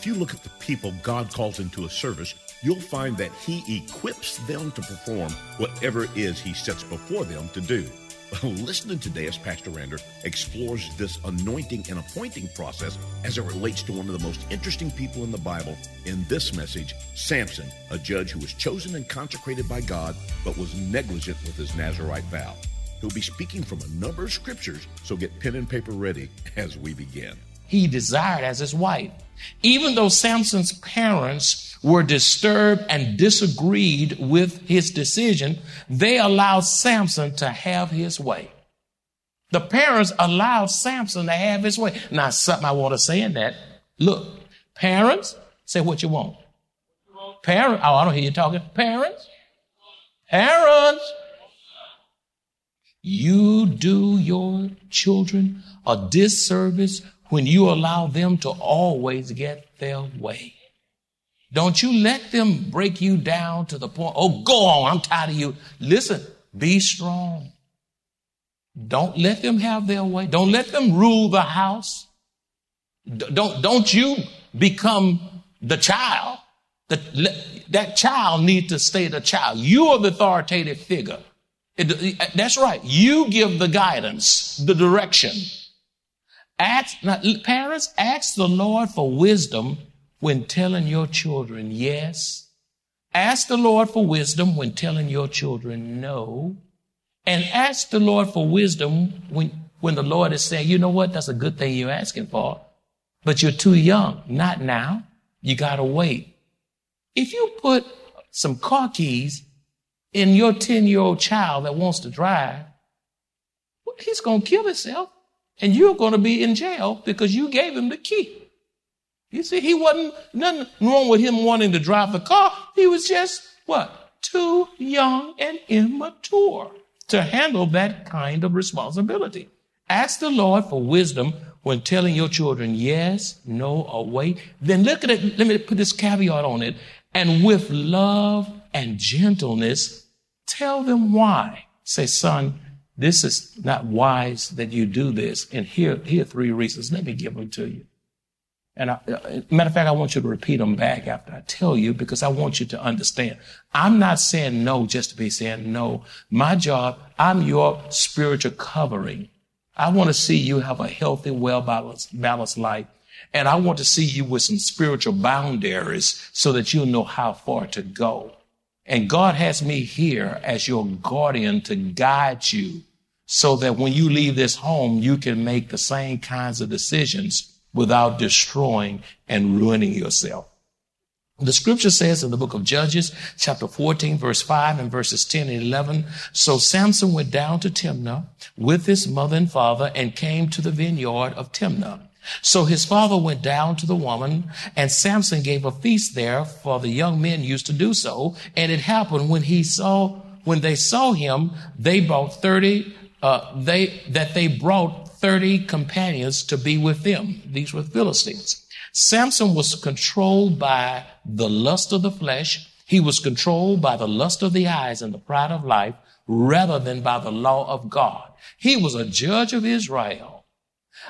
If you look at the people God calls into a service, you'll find that He equips them to perform whatever it is He sets before them to do. Listening today as Pastor Rander explores this anointing and appointing process as it relates to one of the most interesting people in the Bible in this message, Samson, a judge who was chosen and consecrated by God but was negligent with his Nazarite vow. He'll be speaking from a number of scriptures, so get pen and paper ready as we begin. He desired as his wife. Even though Samson's parents were disturbed and disagreed with his decision, they allowed Samson to have his way. The parents allowed Samson to have his way. Now, something I want to say in that. Look, parents, say what you want. Parents, oh, I don't hear you talking. Parents, parents, you do your children a disservice when you allow them to always get their way. Don't you let them break you down to the point, oh, go on, I'm tired of you. Listen, be strong. Don't let them have their way. Don't let them rule the house. Don't, don't you become the child. The, that child needs to stay the child. You are the authoritative figure. It, that's right. You give the guidance, the direction. Ask, now, parents, ask the Lord for wisdom when telling your children yes. Ask the Lord for wisdom when telling your children no. And ask the Lord for wisdom when, when the Lord is saying, you know what, that's a good thing you're asking for, but you're too young. Not now. You gotta wait. If you put some car keys in your 10 year old child that wants to drive, he's gonna kill himself and you're going to be in jail because you gave him the key. You see, he wasn't nothing wrong with him wanting to drive the car. He was just what? Too young and immature to handle that kind of responsibility. Ask the Lord for wisdom when telling your children yes, no, or wait. Then look at it. Let me put this caveat on it. And with love and gentleness, tell them why. Say, son, this is not wise that you do this. And here, here are three reasons. Let me give them to you. And I, uh, matter of fact, I want you to repeat them back after I tell you because I want you to understand. I'm not saying no just to be saying no. My job, I'm your spiritual covering. I want to see you have a healthy, well balanced, balanced life. And I want to see you with some spiritual boundaries so that you'll know how far to go. And God has me here as your guardian to guide you so that when you leave this home, you can make the same kinds of decisions without destroying and ruining yourself. The scripture says in the book of Judges, chapter 14, verse 5 and verses 10 and 11. So Samson went down to Timnah with his mother and father and came to the vineyard of Timnah. So his father went down to the woman and Samson gave a feast there for the young men used to do so. And it happened when he saw, when they saw him, they brought 30 uh, they, that they brought 30 companions to be with them. These were Philistines. Samson was controlled by the lust of the flesh. He was controlled by the lust of the eyes and the pride of life rather than by the law of God. He was a judge of Israel.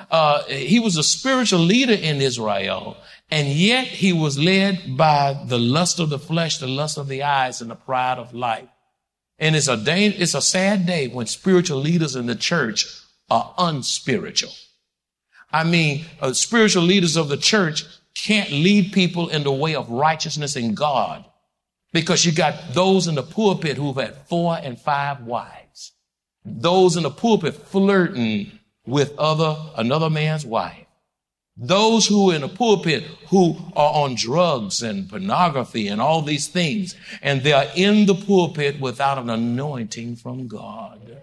Uh, he was a spiritual leader in Israel, and yet he was led by the lust of the flesh, the lust of the eyes, and the pride of life. And it's a day, it's a sad day when spiritual leaders in the church are unspiritual. I mean, uh, spiritual leaders of the church can't lead people in the way of righteousness in God because you got those in the pulpit who've had four and five wives. Those in the pulpit flirting with other, another man's wife. Those who are in a pulpit who are on drugs and pornography and all these things, and they are in the pulpit without an anointing from God.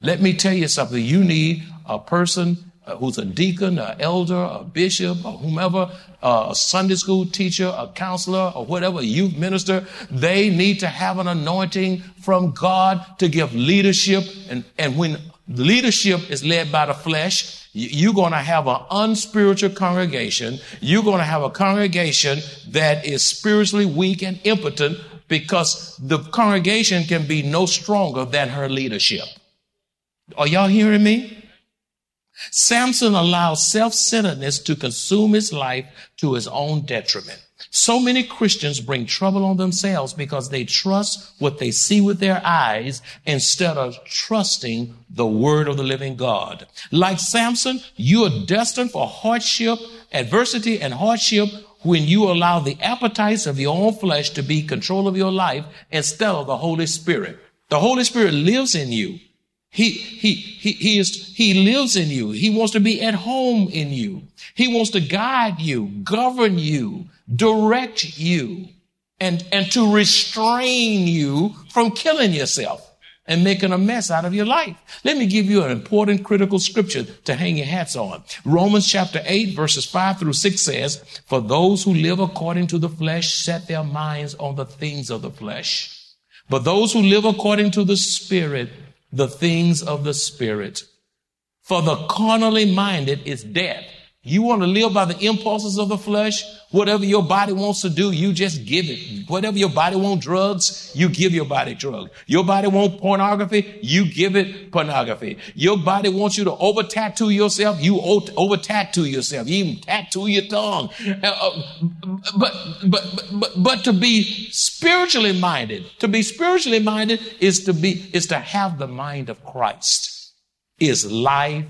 Let me tell you something. You need a person uh, who's a deacon, an elder, a bishop, or whomever, uh, a Sunday school teacher, a counselor, or whatever, youth minister. They need to have an anointing from God to give leadership. And, and when leadership is led by the flesh, you're going to have an unspiritual congregation. You're going to have a congregation that is spiritually weak and impotent because the congregation can be no stronger than her leadership. Are y'all hearing me? Samson allowed self-centeredness to consume his life to his own detriment. So many Christians bring trouble on themselves because they trust what they see with their eyes instead of trusting the word of the living God. Like Samson, you are destined for hardship, adversity, and hardship when you allow the appetites of your own flesh to be control of your life instead of the Holy Spirit. The Holy Spirit lives in you. He, he, he, he is, he lives in you. He wants to be at home in you. He wants to guide you, govern you, direct you, and, and to restrain you from killing yourself and making a mess out of your life. Let me give you an important critical scripture to hang your hats on. Romans chapter 8 verses 5 through 6 says, For those who live according to the flesh set their minds on the things of the flesh. But those who live according to the spirit the things of the Spirit. For the carnally minded is death. You want to live by the impulses of the flesh? Whatever your body wants to do, you just give it. Whatever your body wants drugs, you give your body drugs. Your body wants pornography, you give it pornography. Your body wants you to over tattoo yourself, you over tattoo yourself. You even tattoo your tongue. Uh, uh, but, but, but, but to be spiritually minded, to be spiritually minded is to be, is to have the mind of Christ, is life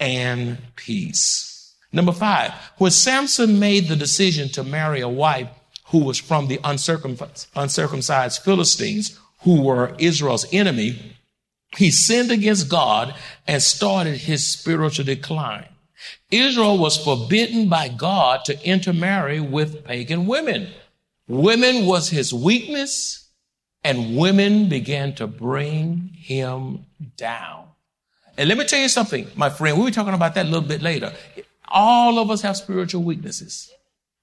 and peace. Number five, when Samson made the decision to marry a wife who was from the uncircumcised, uncircumcised Philistines, who were Israel's enemy, he sinned against God and started his spiritual decline. Israel was forbidden by God to intermarry with pagan women. Women was his weakness, and women began to bring him down. And let me tell you something, my friend. we'll be talking about that a little bit later. All of us have spiritual weaknesses.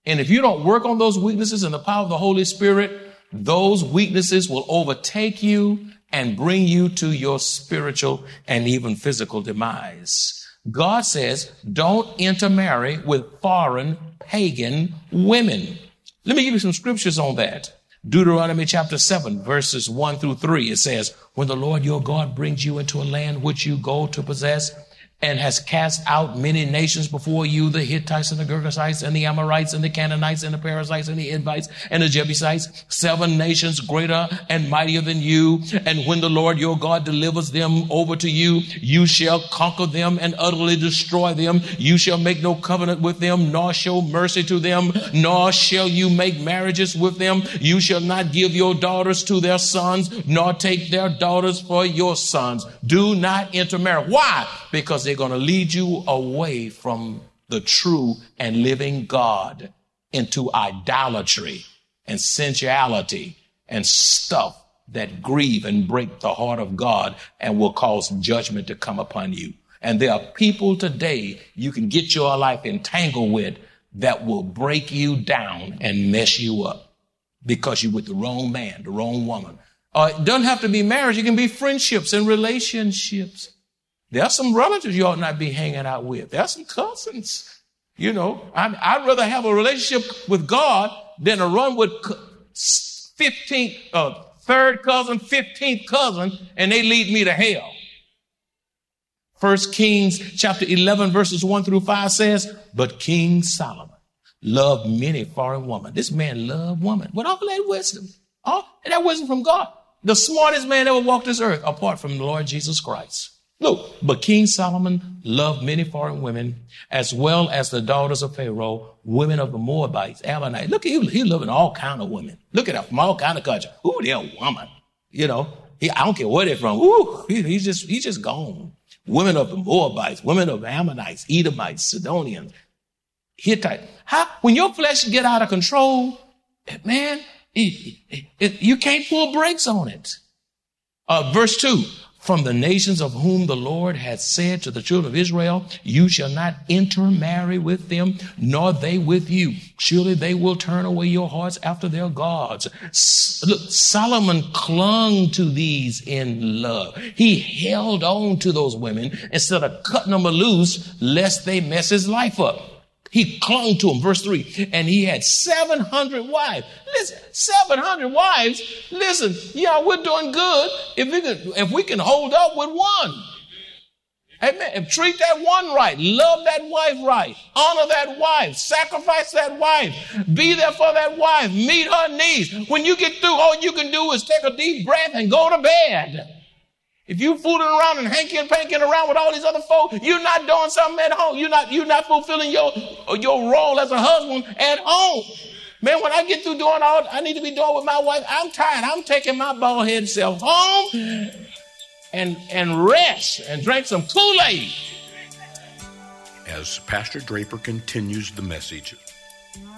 And if you don't work on those weaknesses in the power of the Holy Spirit, those weaknesses will overtake you and bring you to your spiritual and even physical demise. God says, don't intermarry with foreign pagan women. Let me give you some scriptures on that. Deuteronomy chapter 7 verses 1 through 3. It says, when the Lord your God brings you into a land which you go to possess, and has cast out many nations before you, the Hittites and the Girgashites and the Amorites and the Canaanites and the Perizzites and the Hivites and the Jebusites, seven nations greater and mightier than you. And when the Lord your God delivers them over to you, you shall conquer them and utterly destroy them. You shall make no covenant with them, nor show mercy to them, nor shall you make marriages with them. You shall not give your daughters to their sons, nor take their daughters for your sons. Do not intermarry. Why? Because they're going to lead you away from the true and living God into idolatry and sensuality and stuff that grieve and break the heart of God and will cause judgment to come upon you. And there are people today you can get your life entangled with that will break you down and mess you up because you're with the wrong man, the wrong woman. Uh, it doesn't have to be marriage. It can be friendships and relationships. There are some relatives you ought not be hanging out with. There are some cousins. You know, I'd, I'd rather have a relationship with God than a run with 15th, uh, third cousin, 15th cousin, and they lead me to hell. First Kings chapter 11 verses 1 through 5 says, but King Solomon loved many foreign women. This man loved women with all that wisdom. All that wisdom from God. The smartest man ever walked this earth apart from the Lord Jesus Christ. Look, but King Solomon loved many foreign women, as well as the daughters of Pharaoh, women of the Moabites, Ammonites. Look, he, he loving all kind of women. Look at her from all kind of country. Ooh, they're a woman. You know, he, I don't care where they're from. Ooh, he, he's just, he's just gone. Women of the Moabites, women of Ammonites, Edomites, Sidonians. Hittite. How, when your flesh get out of control, man, it, it, it, you can't pull brakes on it. Uh, verse two, from the nations of whom the Lord had said to the children of Israel, you shall not intermarry with them, nor they with you. Surely they will turn away your hearts after their gods. Look, Solomon clung to these in love. He held on to those women instead of cutting them loose lest they mess his life up. He clung to him. Verse three. And he had 700 wives. Listen, 700 wives. Listen, yeah, we're doing good if we can, if we can hold up with one. Amen. If treat that one right, love that wife right, honor that wife, sacrifice that wife, be there for that wife, meet her needs. When you get through, all you can do is take a deep breath and go to bed. If you fooling around and hanky and panking around with all these other folks, you're not doing something at home. You're not, you're not fulfilling your, your role as a husband at home. Man, when I get through doing all I need to be doing with my wife, I'm tired. I'm taking my bald head self home and, and rest and drink some Kool-Aid. As Pastor Draper continues the message,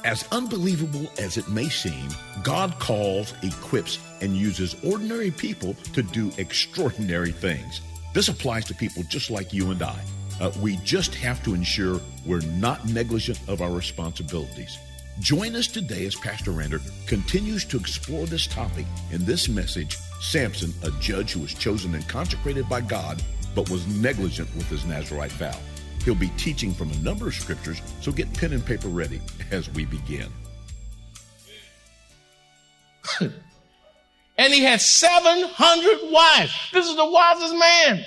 as unbelievable as it may seem, God calls, equips, and uses ordinary people to do extraordinary things. This applies to people just like you and I. Uh, we just have to ensure we're not negligent of our responsibilities. Join us today as Pastor Rander continues to explore this topic in this message Samson, a judge who was chosen and consecrated by God, but was negligent with his Nazarite vow. He'll be teaching from a number of scriptures, so get pen and paper ready as we begin. and he had 700 wives. This is the wisest man,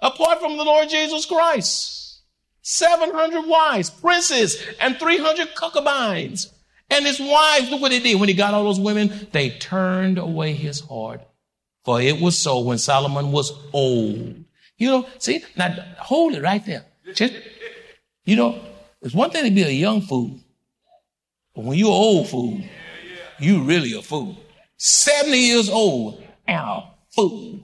apart from the Lord Jesus Christ. 700 wives, princes, and 300 concubines. And his wives, look what they did. When he got all those women, they turned away his heart. For it was so when Solomon was old. You know, see, now hold it right there. Just, you know, it's one thing to be a young fool, but when you're an old fool, you really a fool. 70 years old and a fool.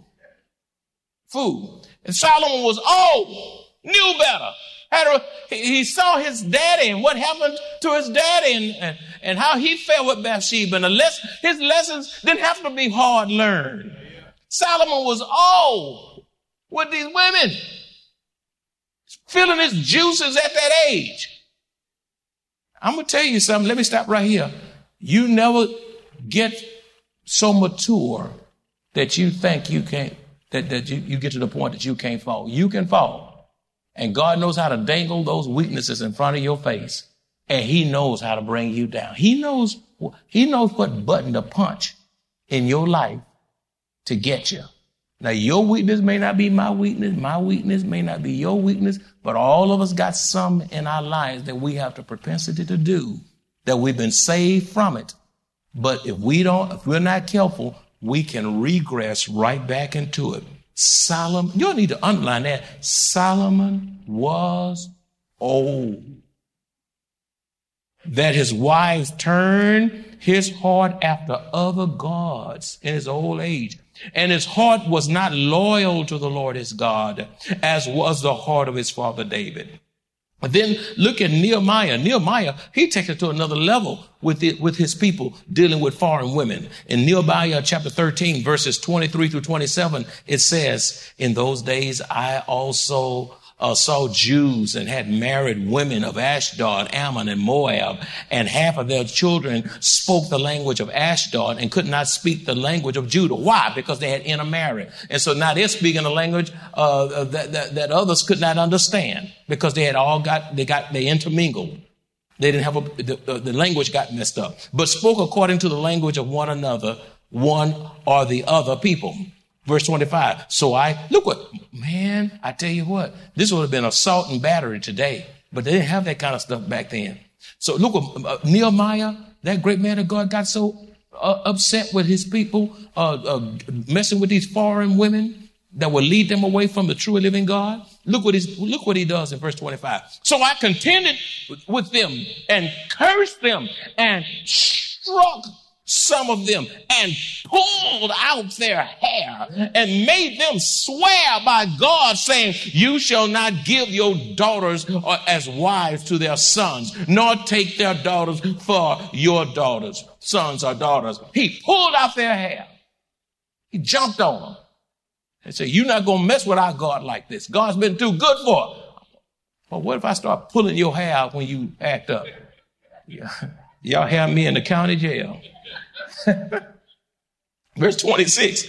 Fool. And Solomon was old, knew better. Had a, he saw his daddy and what happened to his daddy and, and, and how he fell with Bathsheba. And the his lessons didn't have to be hard learned. Solomon was old with these women feeling his juices at that age. I'm going to tell you something. Let me stop right here. You never get so mature that you think you can't, that, that you, you get to the point that you can't fall. You can fall. And God knows how to dangle those weaknesses in front of your face. And he knows how to bring you down. He knows, he knows what button to punch in your life to get you. Now, your weakness may not be my weakness. My weakness may not be your weakness, but all of us got some in our lives that we have the propensity to do that we've been saved from it. But if we don't, if we're not careful, we can regress right back into it. Solomon, you don't need to underline that. Solomon was old. That his wives turned his heart after other gods in his old age. And his heart was not loyal to the Lord his God, as was the heart of his father David. But then look at Nehemiah. Nehemiah, he takes it to another level with it, with his people dealing with foreign women. In Nehemiah chapter 13, verses 23 through 27, it says, in those days I also uh, saw Jews and had married women of Ashdod, Ammon, and Moab, and half of their children spoke the language of Ashdod and could not speak the language of Judah. Why? Because they had intermarried. And so now they're speaking a language uh, that, that, that others could not understand because they had all got, they got, they intermingled. They didn't have a, the, the language got messed up, but spoke according to the language of one another, one or the other people. Verse 25. So I, look what, man, I tell you what, this would have been assault and battery today, but they didn't have that kind of stuff back then. So look what uh, Nehemiah, that great man of God, got so uh, upset with his people, uh, uh, messing with these foreign women that would lead them away from the true living God. Look what he's, look what he does in verse 25. So I contended with them and cursed them and struck some of them, and pulled out their hair and made them swear by God, saying, You shall not give your daughters uh, as wives to their sons, nor take their daughters for your daughters, sons or daughters. He pulled out their hair. He jumped on them and said, You're not going to mess with our God like this. God's been too good for it. But what if I start pulling your hair out when you act up? Yeah. Y'all have me in the county jail. Verse 26.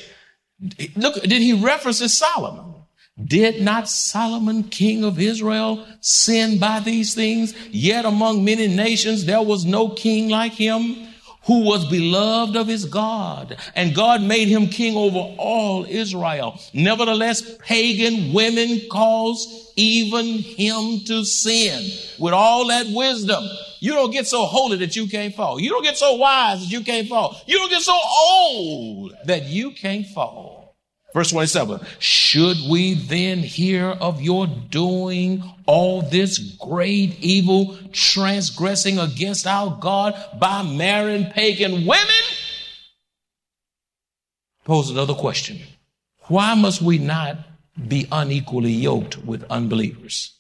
Look, did he reference Solomon? Did not Solomon, king of Israel, sin by these things? Yet among many nations there was no king like him who was beloved of his God, and God made him king over all Israel. Nevertheless, pagan women caused even him to sin with all that wisdom. You don't get so holy that you can't fall. You don't get so wise that you can't fall. You don't get so old that you can't fall. Verse 27 Should we then hear of your doing all this great evil, transgressing against our God by marrying pagan women? Pose another question Why must we not be unequally yoked with unbelievers?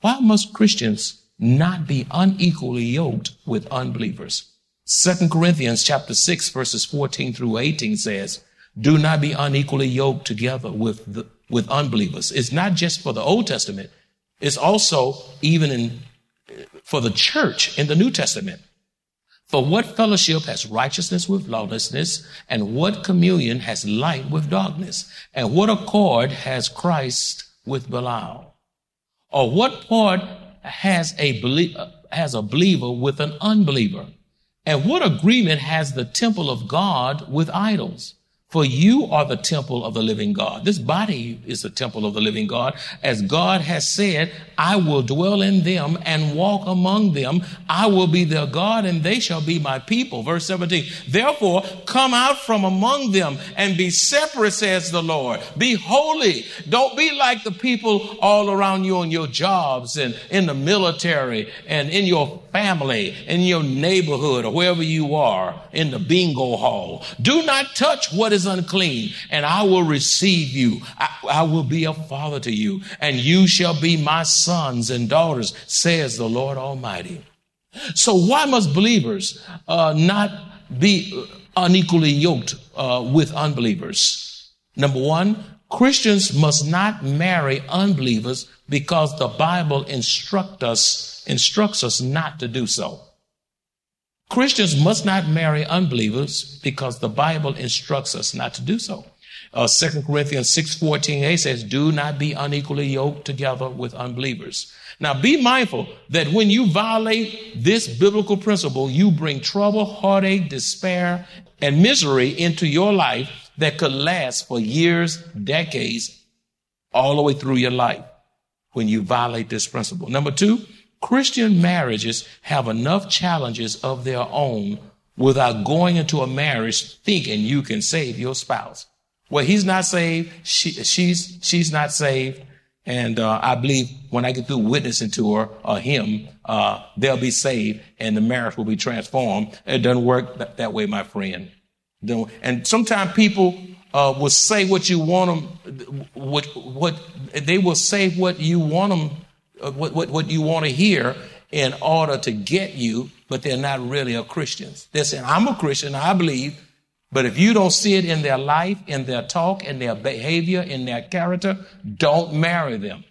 Why must Christians not be unequally yoked with unbelievers? Second Corinthians chapter 6 verses 14 through 18 says, do not be unequally yoked together with the, with unbelievers. It's not just for the Old Testament. It's also even in for the church in the New Testament. For what fellowship has righteousness with lawlessness, and what communion has light with darkness, and what accord has Christ with Belial? Or what part has a has a believer with an unbeliever? And what agreement has the temple of God with idols? For you are the temple of the living God. This body is the temple of the living God. As God has said, I will dwell in them and walk among them. I will be their God and they shall be my people. Verse 17. Therefore, come out from among them and be separate, says the Lord. Be holy. Don't be like the people all around you on your jobs and in the military and in your family, in your neighborhood or wherever you are in the bingo hall. Do not touch what is unclean, and I will receive you. I, I, will be a father to you, and you shall be my sons and daughters, says the Lord Almighty. So why must believers uh, not be unequally yoked uh, with unbelievers? Number one, Christians must not marry unbelievers because the Bible instruct us, instructs us not to do so. Christians must not marry unbelievers because the Bible instructs us not to do so. Uh, 2 Corinthians 6.14a says, do not be unequally yoked together with unbelievers. Now be mindful that when you violate this biblical principle, you bring trouble, heartache, despair, and misery into your life that could last for years, decades, all the way through your life when you violate this principle. Number two, Christian marriages have enough challenges of their own without going into a marriage thinking you can save your spouse. Well, he's not saved. She, she's, she's not saved. And, uh, I believe when I get through witnessing to her or him, uh, they'll be saved and the marriage will be transformed. It doesn't work that, way, my friend. And sometimes people, uh, will say what you want them, what, what, they will say what you want them Uh, what, what, what you want to hear in order to get you, but they're not really a Christians. They're saying, I'm a Christian, I believe, but if you don't see it in their life, in their talk, in their behavior, in their character, don't marry them.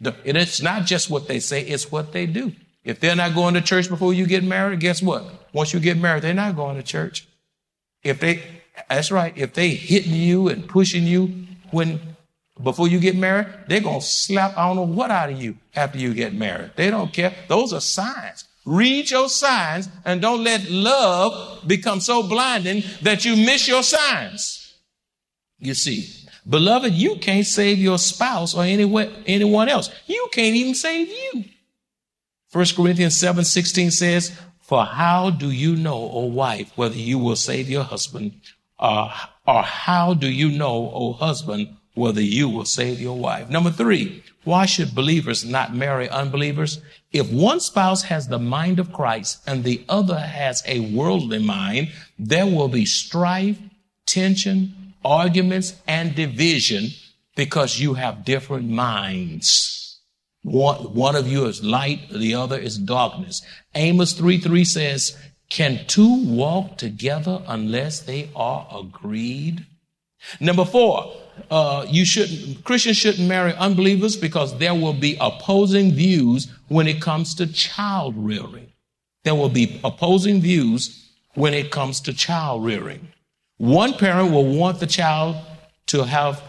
And it's not just what they say, it's what they do. If they're not going to church before you get married, guess what? Once you get married, they're not going to church. If they, that's right, if they hitting you and pushing you when before you get married, they're going to slap I don't know what out of you after you get married. They don't care. Those are signs. Read your signs and don't let love become so blinding that you miss your signs. You see, beloved, you can't save your spouse or anyone, anyone else. You can't even save you. 1 Corinthians 7 16 says, For how do you know, O wife, whether you will save your husband? Uh, or how do you know, O husband, whether you will save your wife. Number three, why should believers not marry unbelievers? If one spouse has the mind of Christ and the other has a worldly mind, there will be strife, tension, arguments, and division because you have different minds. One, one of you is light, the other is darkness. Amos 3 3 says, Can two walk together unless they are agreed? Number four, uh, you shouldn't, Christians shouldn't marry unbelievers because there will be opposing views when it comes to child rearing. There will be opposing views when it comes to child rearing. One parent will want the child to have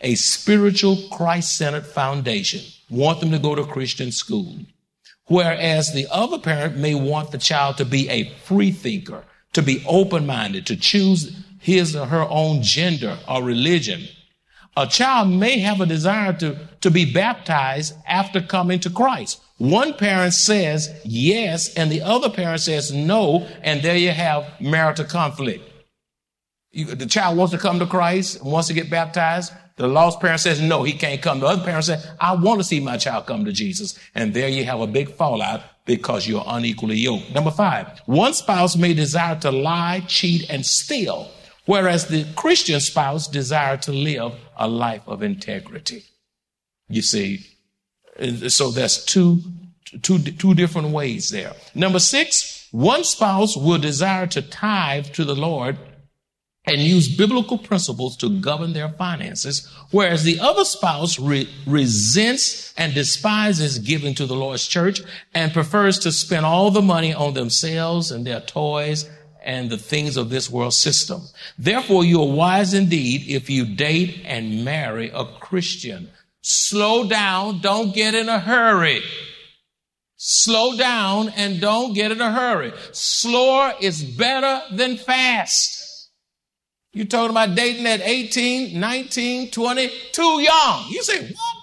a spiritual Christ centered foundation, want them to go to Christian school. Whereas the other parent may want the child to be a free thinker, to be open minded, to choose his or her own gender or religion. A child may have a desire to, to be baptized after coming to Christ. One parent says yes, and the other parent says no, and there you have marital conflict. You, the child wants to come to Christ, and wants to get baptized. The lost parent says, no, he can't come. The other parent says, I want to see my child come to Jesus. And there you have a big fallout because you're unequally yoked. Number five, one spouse may desire to lie, cheat, and steal whereas the Christian spouse desired to live a life of integrity. You see, so that's two, two, two different ways there. Number six, one spouse will desire to tithe to the Lord and use biblical principles to govern their finances, whereas the other spouse re- resents and despises giving to the Lord's church and prefers to spend all the money on themselves and their toys and the things of this world system. Therefore, you are wise indeed if you date and marry a Christian. Slow down. Don't get in a hurry. Slow down and don't get in a hurry. Slower is better than fast. You're talking about dating at 18, 19, 20, too young. You say, what?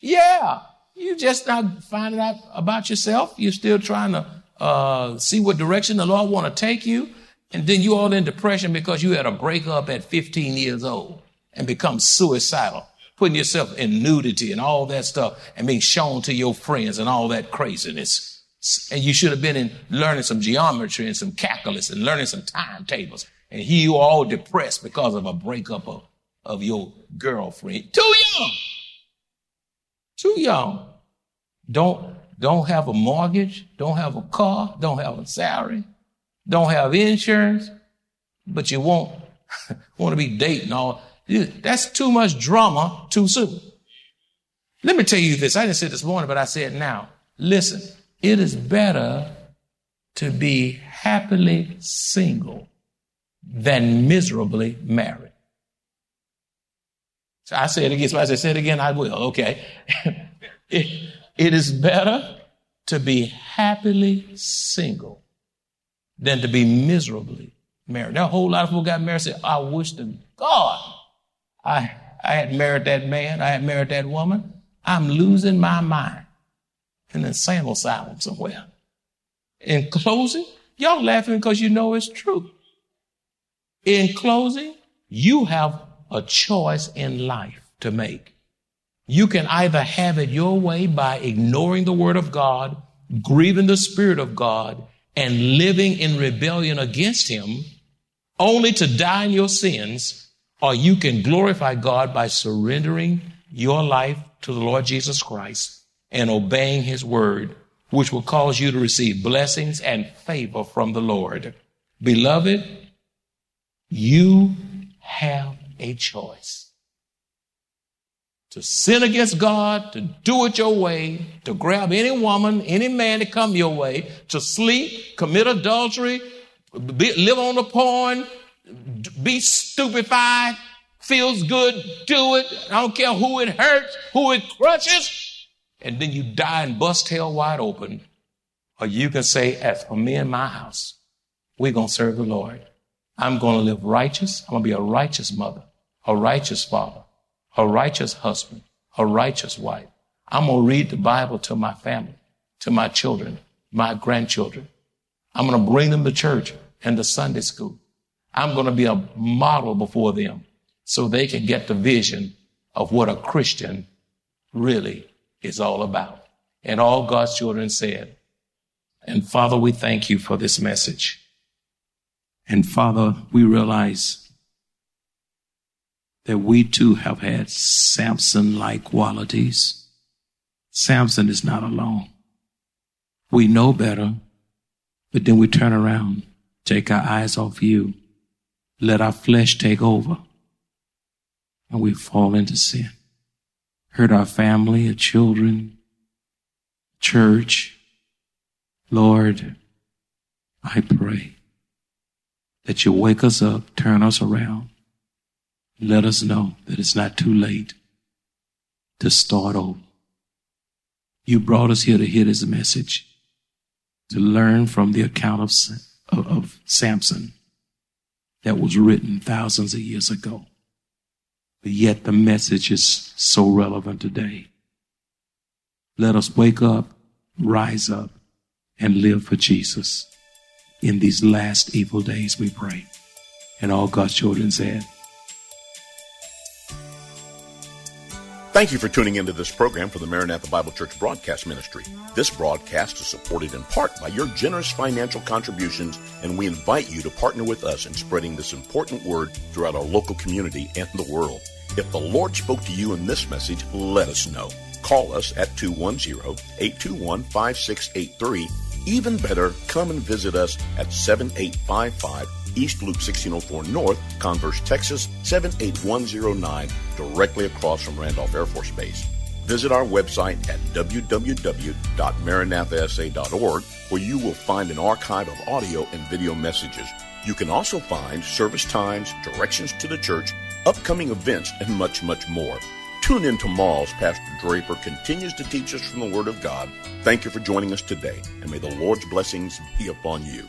Yeah. You just not finding out about yourself. You're still trying to uh, see what direction the Lord want to take you. And then you all in depression because you had a breakup at 15 years old and become suicidal, putting yourself in nudity and all that stuff and being shown to your friends and all that craziness. And you should have been in learning some geometry and some calculus and learning some timetables. And here you are all depressed because of a breakup of, of your girlfriend. Too young. Too young. Don't don't have a mortgage, don't have a car, don't have a salary, don't have insurance, but you won't want to be dating all. That's too much drama too soon. Let me tell you this. I didn't say this morning, but I say it now. Listen, it is better to be happily single than miserably married. So I say it again. So I say it again. I will. Okay. it, it is better to be happily single than to be miserably married. Now, a whole lot of people got married said, I wish to God I, I had married that man, I had married that woman. I'm losing my mind in an insane asylum somewhere. In closing, y'all laughing because you know it's true. In closing, you have a choice in life to make. You can either have it your way by ignoring the word of God, grieving the spirit of God, and living in rebellion against him, only to die in your sins, or you can glorify God by surrendering your life to the Lord Jesus Christ and obeying his word, which will cause you to receive blessings and favor from the Lord. Beloved, you have a choice to sin against God, to do it your way, to grab any woman, any man to come your way, to sleep, commit adultery, be, live on the porn, be stupefied, feels good, do it. I don't care who it hurts, who it crushes. And then you die and bust hell wide open. Or you can say, as for me and my house, we're going to serve the Lord. I'm going to live righteous. I'm going to be a righteous mother, a righteous father a righteous husband, a righteous wife. I'm going to read the Bible to my family, to my children, my grandchildren. I'm going to bring them to church and to Sunday school. I'm going to be a model before them so they can get the vision of what a Christian really is all about. And all God's children said, and Father, we thank you for this message. And Father, we realize that we too have had Samson like qualities. Samson is not alone. We know better, but then we turn around, take our eyes off you, let our flesh take over, and we fall into sin. Hurt our family, our children, church. Lord, I pray that you wake us up, turn us around, let us know that it's not too late to start over. You brought us here to hear this message, to learn from the account of, of, of Samson that was written thousands of years ago. But yet the message is so relevant today. Let us wake up, rise up, and live for Jesus in these last evil days, we pray. And all God's children said, Thank you for tuning into this program for the Maranatha Bible Church Broadcast Ministry. This broadcast is supported in part by your generous financial contributions, and we invite you to partner with us in spreading this important word throughout our local community and the world. If the Lord spoke to you in this message, let us know. Call us at 210-821-5683. Even better, come and visit us at 7855 East Loop 1604 North, Converse, Texas 78109, directly across from Randolph Air Force Base. Visit our website at www.maranathasa.org where you will find an archive of audio and video messages. You can also find service times, directions to the church, upcoming events, and much, much more. Tune in tomorrow as Pastor Draper continues to teach us from the Word of God. Thank you for joining us today, and may the Lord's blessings be upon you.